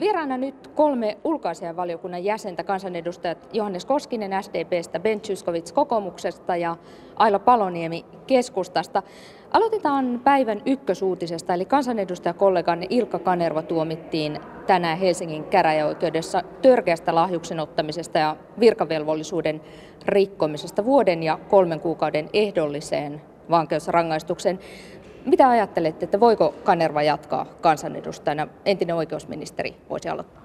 Vieraana nyt kolme ulkoasianvaliokunnan jäsentä, kansanedustajat Johannes Koskinen SDPstä, Ben Zyskowicz kokoomuksesta ja Aila Paloniemi keskustasta. Aloitetaan päivän ykkösuutisesta, eli kansanedustajakolleganne Ilkka Kanerva tuomittiin tänään Helsingin käräjäoikeudessa törkeästä lahjuksen ottamisesta ja virkavelvollisuuden rikkomisesta vuoden ja kolmen kuukauden ehdolliseen vankeusrangaistukseen. Mitä ajattelette, että voiko Kanerva jatkaa kansanedustajana? Entinen oikeusministeri voisi aloittaa.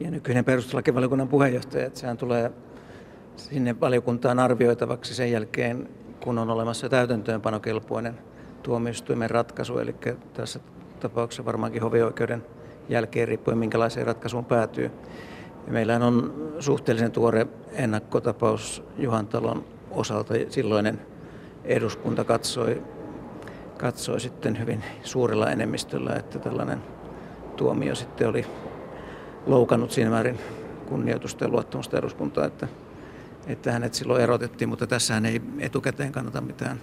Ja nykyinen perustuslakivaliokunnan puheenjohtaja, että sehän tulee sinne valiokuntaan arvioitavaksi sen jälkeen, kun on olemassa täytäntöönpanokelpoinen tuomioistuimen ratkaisu. Eli tässä tapauksessa varmaankin hovioikeuden jälkeen riippuen minkälaiseen ratkaisuun päätyy. Ja meillä on suhteellisen tuore ennakkotapaus Juhantalon osalta. Silloinen eduskunta katsoi katsoi sitten hyvin suurella enemmistöllä, että tällainen tuomio sitten oli loukannut siinä määrin kunnioitusta ja luottamusta eduskuntaa, että, että hänet silloin erotettiin, mutta tässähän ei etukäteen kannata mitään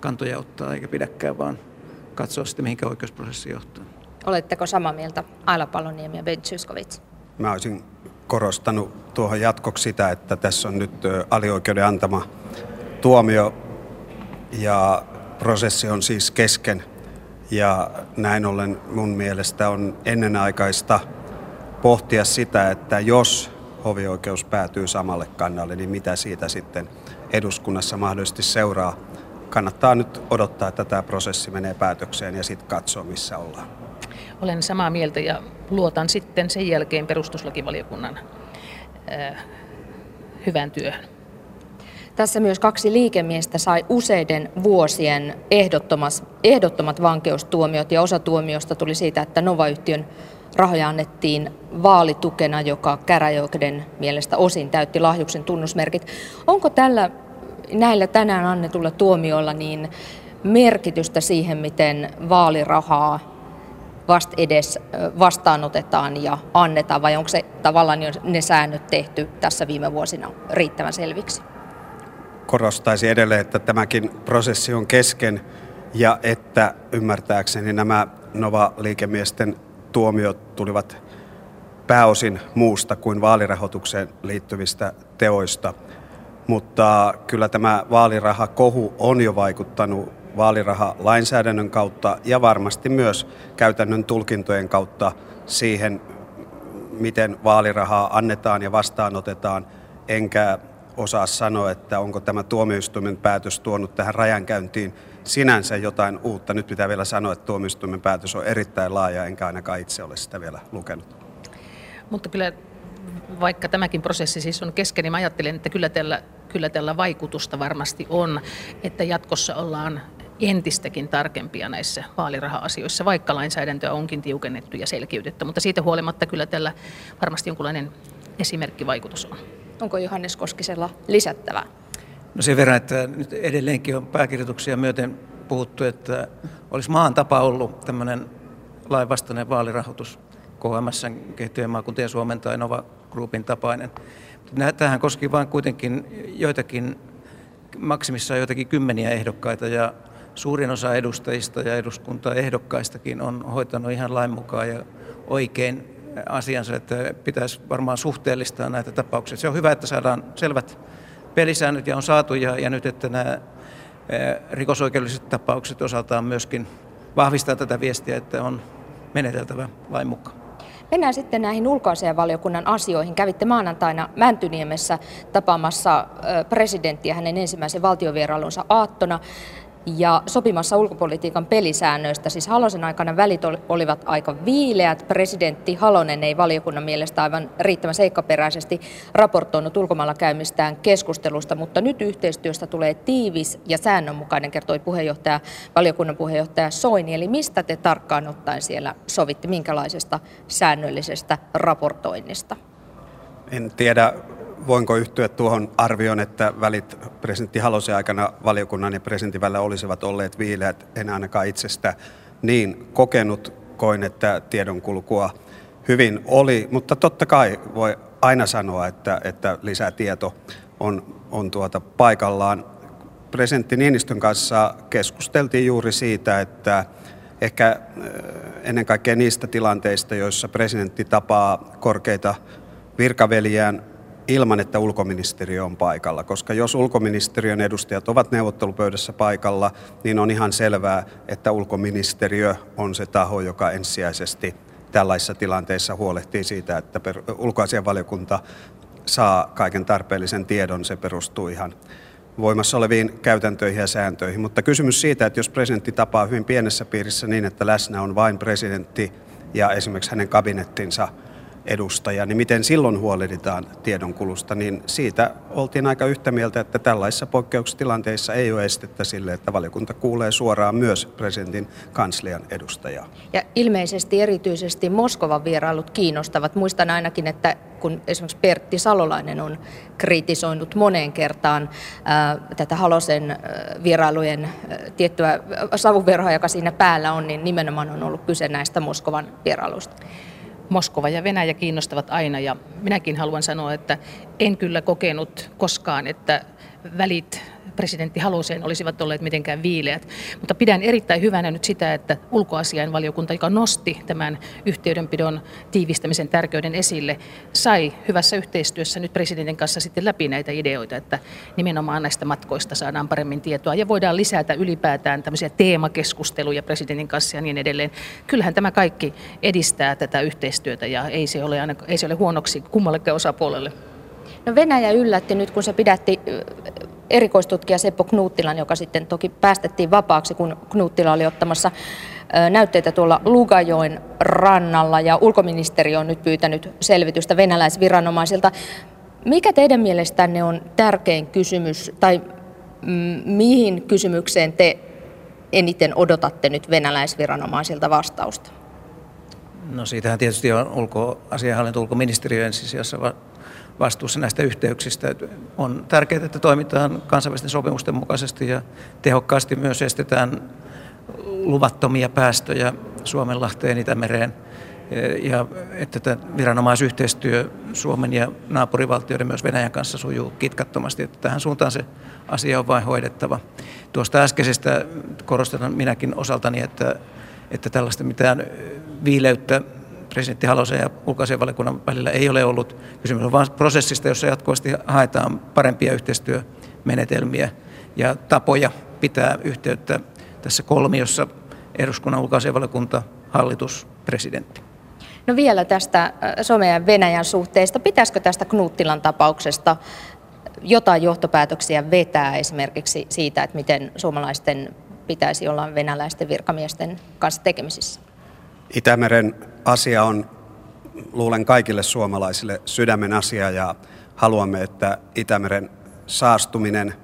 kantoja ottaa eikä pidäkään, vaan katsoa sitten mihinkä oikeusprosessi johtaa. Oletteko samaa mieltä Aila Paloniemi ja Ben Zyskowicz? Mä olisin korostanut tuohon jatkoksi sitä, että tässä on nyt alioikeuden antama tuomio ja prosessi on siis kesken ja näin ollen mun mielestä on ennenaikaista pohtia sitä, että jos hovioikeus päätyy samalle kannalle, niin mitä siitä sitten eduskunnassa mahdollisesti seuraa. Kannattaa nyt odottaa, että tämä prosessi menee päätökseen ja sitten katsoa, missä ollaan. Olen samaa mieltä ja luotan sitten sen jälkeen perustuslakivaliokunnan äh, työhön. Tässä myös kaksi liikemiestä sai useiden vuosien ehdottomat vankeustuomiot ja osa tuomiosta tuli siitä, että Nova-yhtiön rahoja annettiin vaalitukena, joka käräjäoikeuden mielestä osin täytti lahjuksen tunnusmerkit. Onko tällä näillä tänään annetulla tuomioilla niin merkitystä siihen, miten vaalirahaa vast edes vastaanotetaan ja annetaan, vai onko se tavallaan ne säännöt tehty tässä viime vuosina riittävän selviksi? Korostaisi edelleen, että tämäkin prosessi on kesken ja että ymmärtääkseni nämä Nova-liikemiesten tuomiot tulivat pääosin muusta kuin vaalirahoitukseen liittyvistä teoista. Mutta kyllä tämä vaalirahakohu on jo vaikuttanut vaalirahalainsäädännön kautta ja varmasti myös käytännön tulkintojen kautta siihen, miten vaalirahaa annetaan ja vastaanotetaan, enkä osaa sanoa, että onko tämä tuomioistuimen päätös tuonut tähän rajankäyntiin sinänsä jotain uutta. Nyt pitää vielä sanoa, että tuomioistuimen päätös on erittäin laaja, enkä ainakaan itse ole sitä vielä lukenut. Mutta kyllä vaikka tämäkin prosessi siis on kesken, niin mä ajattelen, että kyllä tällä, kyllä tällä vaikutusta varmasti on, että jatkossa ollaan entistäkin tarkempia näissä vaaliraha-asioissa, vaikka lainsäädäntöä onkin tiukennettu ja selkiytetty, mutta siitä huolimatta kyllä tällä varmasti jonkunlainen esimerkkivaikutus on. Onko Johannes Koskisella lisättävää? No sen verran, että nyt edelleenkin on pääkirjoituksia myöten puhuttu, että olisi maan tapa ollut tämmöinen lainvastainen vaalirahoitus KMS, kehittyjen maakuntien Suomen tai Nova Groupin tapainen. Tähän koski vain kuitenkin joitakin, maksimissaan joitakin kymmeniä ehdokkaita ja suurin osa edustajista ja eduskuntaa ehdokkaistakin on hoitanut ihan lain mukaan ja oikein asiansa, että pitäisi varmaan suhteellistaa näitä tapauksia. Se on hyvä, että saadaan selvät pelisäännöt ja on saatu ja, ja nyt, että nämä rikosoikeudelliset tapaukset osaltaan myöskin vahvistaa tätä viestiä, että on meneteltävä lain mukaan. Mennään sitten näihin ulkoasianvaliokunnan asioihin. Kävitte maanantaina Mäntyniemessä tapaamassa presidenttiä hänen ensimmäisen valtiovierailunsa aattona ja sopimassa ulkopolitiikan pelisäännöistä. Siis Halosen aikana välit olivat aika viileät. Presidentti Halonen ei valiokunnan mielestä aivan riittävän seikkaperäisesti raportoinut ulkomailla käymistään keskustelusta, mutta nyt yhteistyöstä tulee tiivis ja säännönmukainen, kertoi puheenjohtaja, valiokunnan puheenjohtaja Soini. Eli mistä te tarkkaan ottaen siellä sovitte, minkälaisesta säännöllisestä raportoinnista? En tiedä, voinko yhtyä tuohon arvioon, että välit presidentti Halosen aikana valiokunnan ja presidentin välillä olisivat olleet viileät. En ainakaan itsestä niin kokenut. Koin, että tiedonkulkua hyvin oli, mutta totta kai voi aina sanoa, että, että lisätieto on, on tuota paikallaan. Presidentti Niinistön kanssa keskusteltiin juuri siitä, että ehkä ennen kaikkea niistä tilanteista, joissa presidentti tapaa korkeita virkaveliään ilman, että ulkoministeriö on paikalla. Koska jos ulkoministeriön edustajat ovat neuvottelupöydässä paikalla, niin on ihan selvää, että ulkoministeriö on se taho, joka ensisijaisesti tällaisissa tilanteissa huolehtii siitä, että ulkoasianvaliokunta saa kaiken tarpeellisen tiedon. Se perustuu ihan voimassa oleviin käytäntöihin ja sääntöihin. Mutta kysymys siitä, että jos presidentti tapaa hyvin pienessä piirissä niin, että läsnä on vain presidentti ja esimerkiksi hänen kabinettinsa edustaja, niin miten silloin huolehditaan tiedonkulusta, niin siitä oltiin aika yhtä mieltä, että tällaisissa poikkeustilanteissa ei ole estettä sille, että valiokunta kuulee suoraan myös presidentin kanslian edustajaa. Ja ilmeisesti erityisesti Moskovan vierailut kiinnostavat. Muistan ainakin, että kun esimerkiksi Pertti Salolainen on kritisoinut moneen kertaan ää, tätä Halosen ää, vierailujen ää, tiettyä savuverhoa, joka siinä päällä on, niin nimenomaan on ollut kyse näistä Moskovan vierailuista. Moskova ja Venäjä kiinnostavat aina ja minäkin haluan sanoa, että en kyllä kokenut koskaan, että välit presidentti Haloseen olisivat olleet mitenkään viileät. Mutta pidän erittäin hyvänä nyt sitä, että ulkoasiainvaliokunta, joka nosti tämän yhteydenpidon tiivistämisen tärkeyden esille, sai hyvässä yhteistyössä nyt presidentin kanssa sitten läpi näitä ideoita, että nimenomaan näistä matkoista saadaan paremmin tietoa ja voidaan lisätä ylipäätään tämmöisiä teemakeskusteluja presidentin kanssa ja niin edelleen. Kyllähän tämä kaikki edistää tätä yhteistyötä ja ei se ole, aina, ei se ole huonoksi kummallekaan osapuolelle. No Venäjä yllätti nyt, kun se pidätti erikoistutkija Seppo Knuuttilan, joka sitten toki päästettiin vapaaksi, kun Knuuttila oli ottamassa näytteitä tuolla Lugajoen rannalla ja ulkoministeri on nyt pyytänyt selvitystä venäläisviranomaisilta. Mikä teidän mielestänne on tärkein kysymys tai mihin kysymykseen te eniten odotatte nyt venäläisviranomaisilta vastausta? No siitähän tietysti on ulkoasianhallinto ulkoministeriö ensisijassa vastuussa näistä yhteyksistä. On tärkeää, että toimitaan kansainvälisten sopimusten mukaisesti ja tehokkaasti myös estetään luvattomia päästöjä Suomenlahteen, Itämereen ja että tämä viranomaisyhteistyö Suomen ja naapurivaltioiden myös Venäjän kanssa sujuu kitkattomasti, että tähän suuntaan se asia on vain hoidettava. Tuosta äskeisestä korostan minäkin osaltani, että, että tällaista mitään viileyttä presidentti Halosen ja ulkoasianvaliokunnan välillä ei ole ollut. Kysymys on vain prosessista, jossa jatkuvasti haetaan parempia yhteistyömenetelmiä ja tapoja pitää yhteyttä tässä kolmiossa eduskunnan ulkoasianvaliokunta, hallitus, presidentti. No vielä tästä äh, Suomen ja Venäjän suhteesta. Pitäisikö tästä Knuttilan tapauksesta jotain johtopäätöksiä vetää esimerkiksi siitä, että miten suomalaisten pitäisi olla venäläisten virkamiesten kanssa tekemisissä? Itämeren asia on, luulen kaikille suomalaisille sydämen asia ja haluamme, että Itämeren saastuminen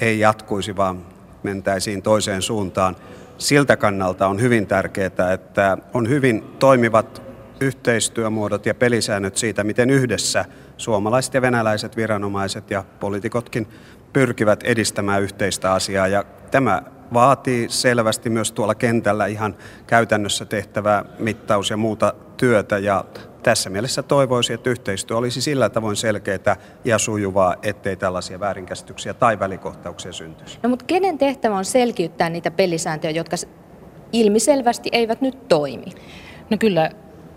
ei jatkuisi, vaan mentäisiin toiseen suuntaan. Siltä kannalta on hyvin tärkeää, että on hyvin toimivat yhteistyömuodot ja pelisäännöt siitä, miten yhdessä suomalaiset ja venäläiset viranomaiset ja poliitikotkin pyrkivät edistämään yhteistä asiaa. Ja tämä vaatii selvästi myös tuolla kentällä ihan käytännössä tehtävää mittaus- ja muuta työtä. Ja tässä mielessä toivoisin, että yhteistyö olisi sillä tavoin selkeää ja sujuvaa, ettei tällaisia väärinkäsityksiä tai välikohtauksia syntyisi. No mutta kenen tehtävä on selkiyttää niitä pelisääntöjä, jotka ilmiselvästi eivät nyt toimi? No kyllä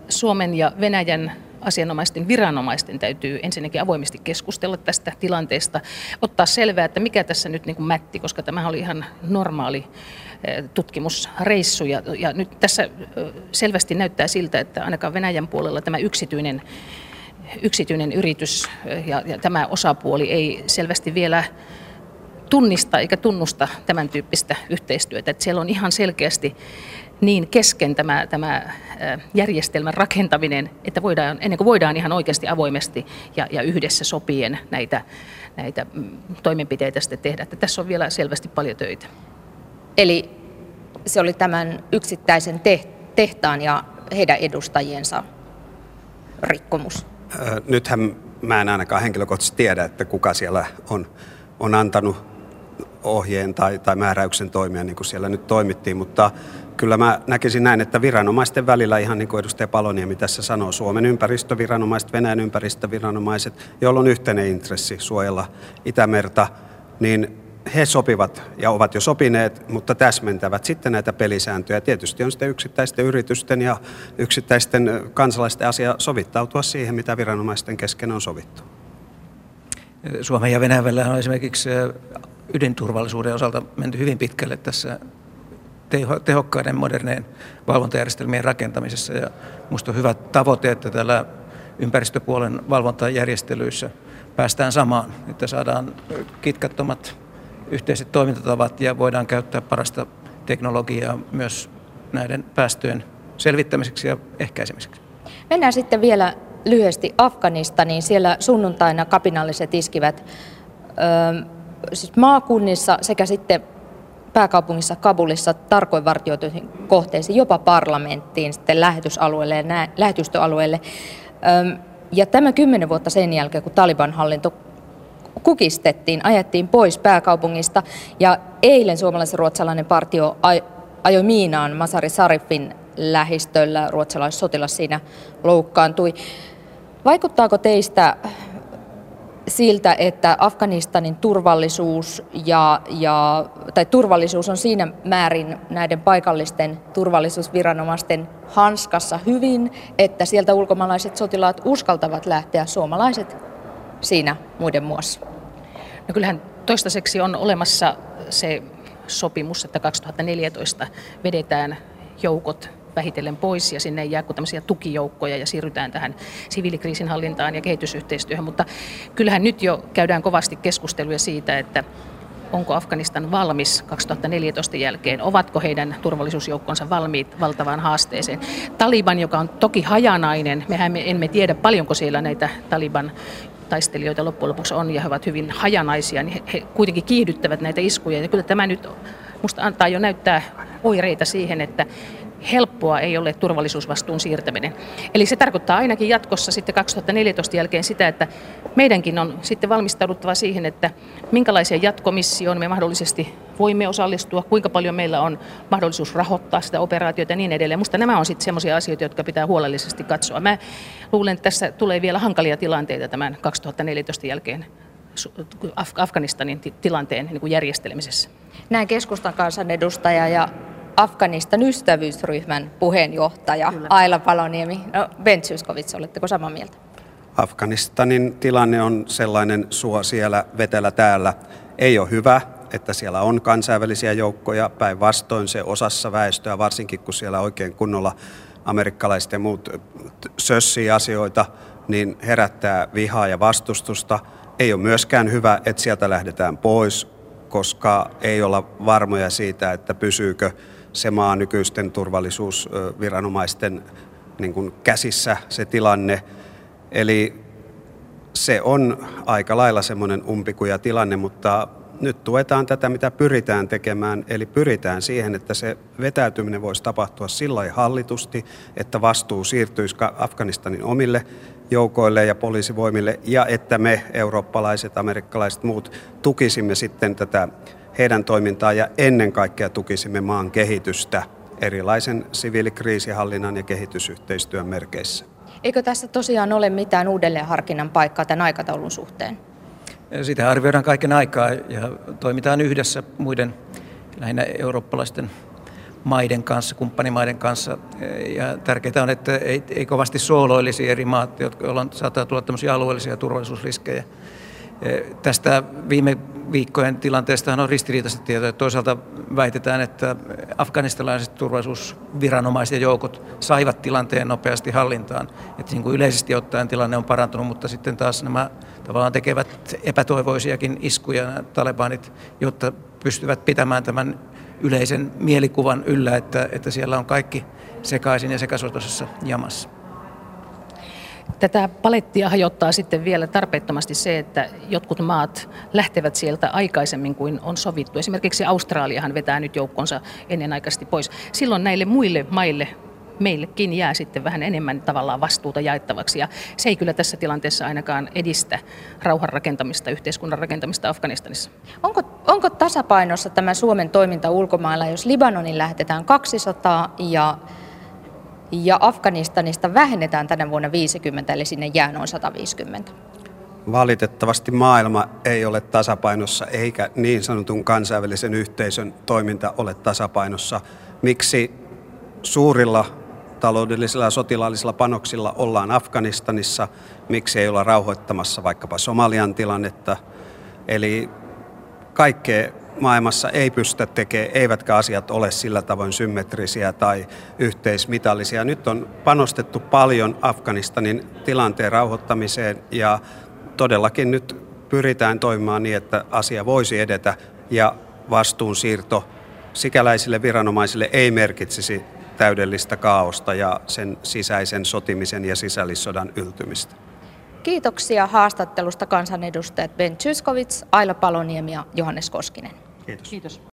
Suomen ja Venäjän asianomaisten viranomaisten täytyy ensinnäkin avoimesti keskustella tästä tilanteesta, ottaa selvää, että mikä tässä nyt niin kuin mätti, koska tämä oli ihan normaali eh, tutkimusreissu. Ja, ja nyt tässä eh, selvästi näyttää siltä, että ainakaan Venäjän puolella tämä yksityinen, yksityinen yritys eh, ja, ja tämä osapuoli ei selvästi vielä tunnista eikä tunnusta tämän tyyppistä yhteistyötä. Että siellä on ihan selkeästi niin kesken tämä, tämä järjestelmän rakentaminen, että voidaan, ennen kuin voidaan ihan oikeasti avoimesti ja, ja yhdessä sopien näitä, näitä mm, toimenpiteitä sitten tehdä. Että tässä on vielä selvästi paljon töitä. Eli se oli tämän yksittäisen tehtaan ja heidän edustajiensa rikkomus? Nythän mä en ainakaan henkilökohtaisesti tiedä, että kuka siellä on, on antanut ohjeen tai, tai määräyksen toimia niin kuin siellä nyt toimittiin, mutta kyllä mä näkisin näin, että viranomaisten välillä, ihan niin kuin edustaja Paloniemi tässä sanoo, Suomen ympäristöviranomaiset, Venäjän ympäristöviranomaiset, joilla on yhteinen intressi suojella Itämerta, niin he sopivat ja ovat jo sopineet, mutta täsmentävät sitten näitä pelisääntöjä. Tietysti on sitten yksittäisten yritysten ja yksittäisten kansalaisten asia sovittautua siihen, mitä viranomaisten kesken on sovittu. Suomen ja Venäjän välillä on esimerkiksi ydinturvallisuuden osalta menty hyvin pitkälle tässä tehokkaiden moderneen valvontajärjestelmien rakentamisessa. Ja minusta on hyvä tavoite, että tällä ympäristöpuolen valvontajärjestelyissä päästään samaan, että saadaan kitkattomat yhteiset toimintatavat ja voidaan käyttää parasta teknologiaa myös näiden päästöjen selvittämiseksi ja ehkäisemiseksi. Mennään sitten vielä lyhyesti Afganistaniin. Siellä sunnuntaina kapinalliset iskivät ö, siis maakunnissa sekä sitten pääkaupungissa Kabulissa tarkoin vartioituihin kohteisiin, jopa parlamenttiin, sitten lähetysalueelle ja lähetystöalueelle. Ja tämä kymmenen vuotta sen jälkeen, kun Taliban hallinto kukistettiin, ajettiin pois pääkaupungista ja eilen suomalaisen-ruotsalainen partio ajoi Miinaan Masari Sarifin lähistöllä, ruotsalaissotilas siinä loukkaantui. Vaikuttaako teistä siltä, että Afganistanin turvallisuus, ja, ja, tai turvallisuus on siinä määrin näiden paikallisten turvallisuusviranomaisten hanskassa hyvin, että sieltä ulkomaalaiset sotilaat uskaltavat lähteä, suomalaiset siinä muiden muassa? No kyllähän toistaiseksi on olemassa se sopimus, että 2014 vedetään joukot vähitellen pois ja sinne jää kuin tämmöisiä tukijoukkoja ja siirrytään tähän siviilikriisinhallintaan ja kehitysyhteistyöhön. Mutta kyllähän nyt jo käydään kovasti keskusteluja siitä, että onko Afganistan valmis 2014 jälkeen, ovatko heidän turvallisuusjoukkonsa valmiit valtavaan haasteeseen. Taliban, joka on toki hajanainen, mehän emme tiedä paljonko siellä näitä Taliban taistelijoita loppujen lopuksi on ja he ovat hyvin hajanaisia, niin he kuitenkin kiihdyttävät näitä iskuja. Ja kyllä tämä nyt musta antaa jo näyttää oireita siihen, että helppoa ei ole turvallisuusvastuun siirtäminen. Eli se tarkoittaa ainakin jatkossa sitten 2014 jälkeen sitä, että meidänkin on sitten valmistauduttava siihen, että minkälaisia jatkomissioon me mahdollisesti voimme osallistua, kuinka paljon meillä on mahdollisuus rahoittaa sitä operaatiota ja niin edelleen. Minusta nämä on sitten sellaisia asioita, jotka pitää huolellisesti katsoa. Mä luulen, että tässä tulee vielä hankalia tilanteita tämän 2014 jälkeen Afganistanin tilanteen niin kuin järjestelemisessä. Näin keskustan kansanedustaja ja Afganistan ystävyysryhmän puheenjohtaja Kyllä. Aila Paloniemi. No, Ben Zyskowicz, oletteko samaa mieltä? Afganistanin tilanne on sellainen suo siellä, vetelä täällä. Ei ole hyvä, että siellä on kansainvälisiä joukkoja. Päinvastoin se osassa väestöä, varsinkin kun siellä oikein kunnolla amerikkalaiset ja muut sössii asioita, niin herättää vihaa ja vastustusta. Ei ole myöskään hyvä, että sieltä lähdetään pois, koska ei olla varmoja siitä, että pysyykö se maa nykyisten turvallisuusviranomaisten niin kuin käsissä se tilanne. Eli se on aika lailla semmoinen umpikuja tilanne, mutta nyt tuetaan tätä, mitä pyritään tekemään, eli pyritään siihen, että se vetäytyminen voisi tapahtua sillä hallitusti, että vastuu siirtyisi Afganistanin omille joukoille ja poliisivoimille, ja että me, eurooppalaiset, amerikkalaiset, muut, tukisimme sitten tätä heidän toimintaa ja ennen kaikkea tukisimme maan kehitystä erilaisen siviilikriisihallinnan ja kehitysyhteistyön merkeissä. Eikö tässä tosiaan ole mitään uudelleenharkinnan paikkaa tämän aikataulun suhteen? Sitä arvioidaan kaiken aikaa ja toimitaan yhdessä muiden lähinnä eurooppalaisten maiden kanssa, kumppanimaiden kanssa. Ja tärkeää on, että ei, ei kovasti sooloilisi eri maat, joilla saattaa tulla tämmöisiä alueellisia turvallisuusriskejä. Tästä viime viikkojen tilanteesta on ristiriitaista tietoa. Toisaalta väitetään, että afganistalaiset turvallisuusviranomaiset ja joukot saivat tilanteen nopeasti hallintaan. Että niin kuin yleisesti ottaen tilanne on parantunut, mutta sitten taas nämä tavallaan tekevät epätoivoisiakin iskuja talebanit, jotta pystyvät pitämään tämän yleisen mielikuvan yllä, että, että siellä on kaikki sekaisin ja sekasotoisessa jamassa. Tätä palettia hajottaa sitten vielä tarpeettomasti se, että jotkut maat lähtevät sieltä aikaisemmin kuin on sovittu. Esimerkiksi Australiahan vetää nyt joukkonsa ennenaikaisesti pois. Silloin näille muille maille meillekin jää sitten vähän enemmän tavallaan vastuuta jaettavaksi. Ja se ei kyllä tässä tilanteessa ainakaan edistä rauhan rakentamista, yhteiskunnan rakentamista Afganistanissa. Onko, onko tasapainossa tämä Suomen toiminta ulkomailla, jos Libanonin lähetetään 200 ja ja Afganistanista vähennetään tänä vuonna 50, eli sinne jää noin 150. Valitettavasti maailma ei ole tasapainossa eikä niin sanotun kansainvälisen yhteisön toiminta ole tasapainossa. Miksi suurilla taloudellisilla ja sotilaallisilla panoksilla ollaan Afganistanissa, miksi ei olla rauhoittamassa vaikkapa Somalian tilannetta. Eli kaikkea maailmassa ei pystytä tekemään, eivätkä asiat ole sillä tavoin symmetrisiä tai yhteismitallisia. Nyt on panostettu paljon Afganistanin tilanteen rauhoittamiseen ja todellakin nyt pyritään toimimaan niin, että asia voisi edetä ja vastuunsiirto sikäläisille viranomaisille ei merkitsisi täydellistä kaaosta ja sen sisäisen sotimisen ja sisällissodan yltymistä. Kiitoksia haastattelusta kansanedustajat Ben Tyskovits, Aila Paloniemi ja Johannes Koskinen. Kiitos.